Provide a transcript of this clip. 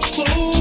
can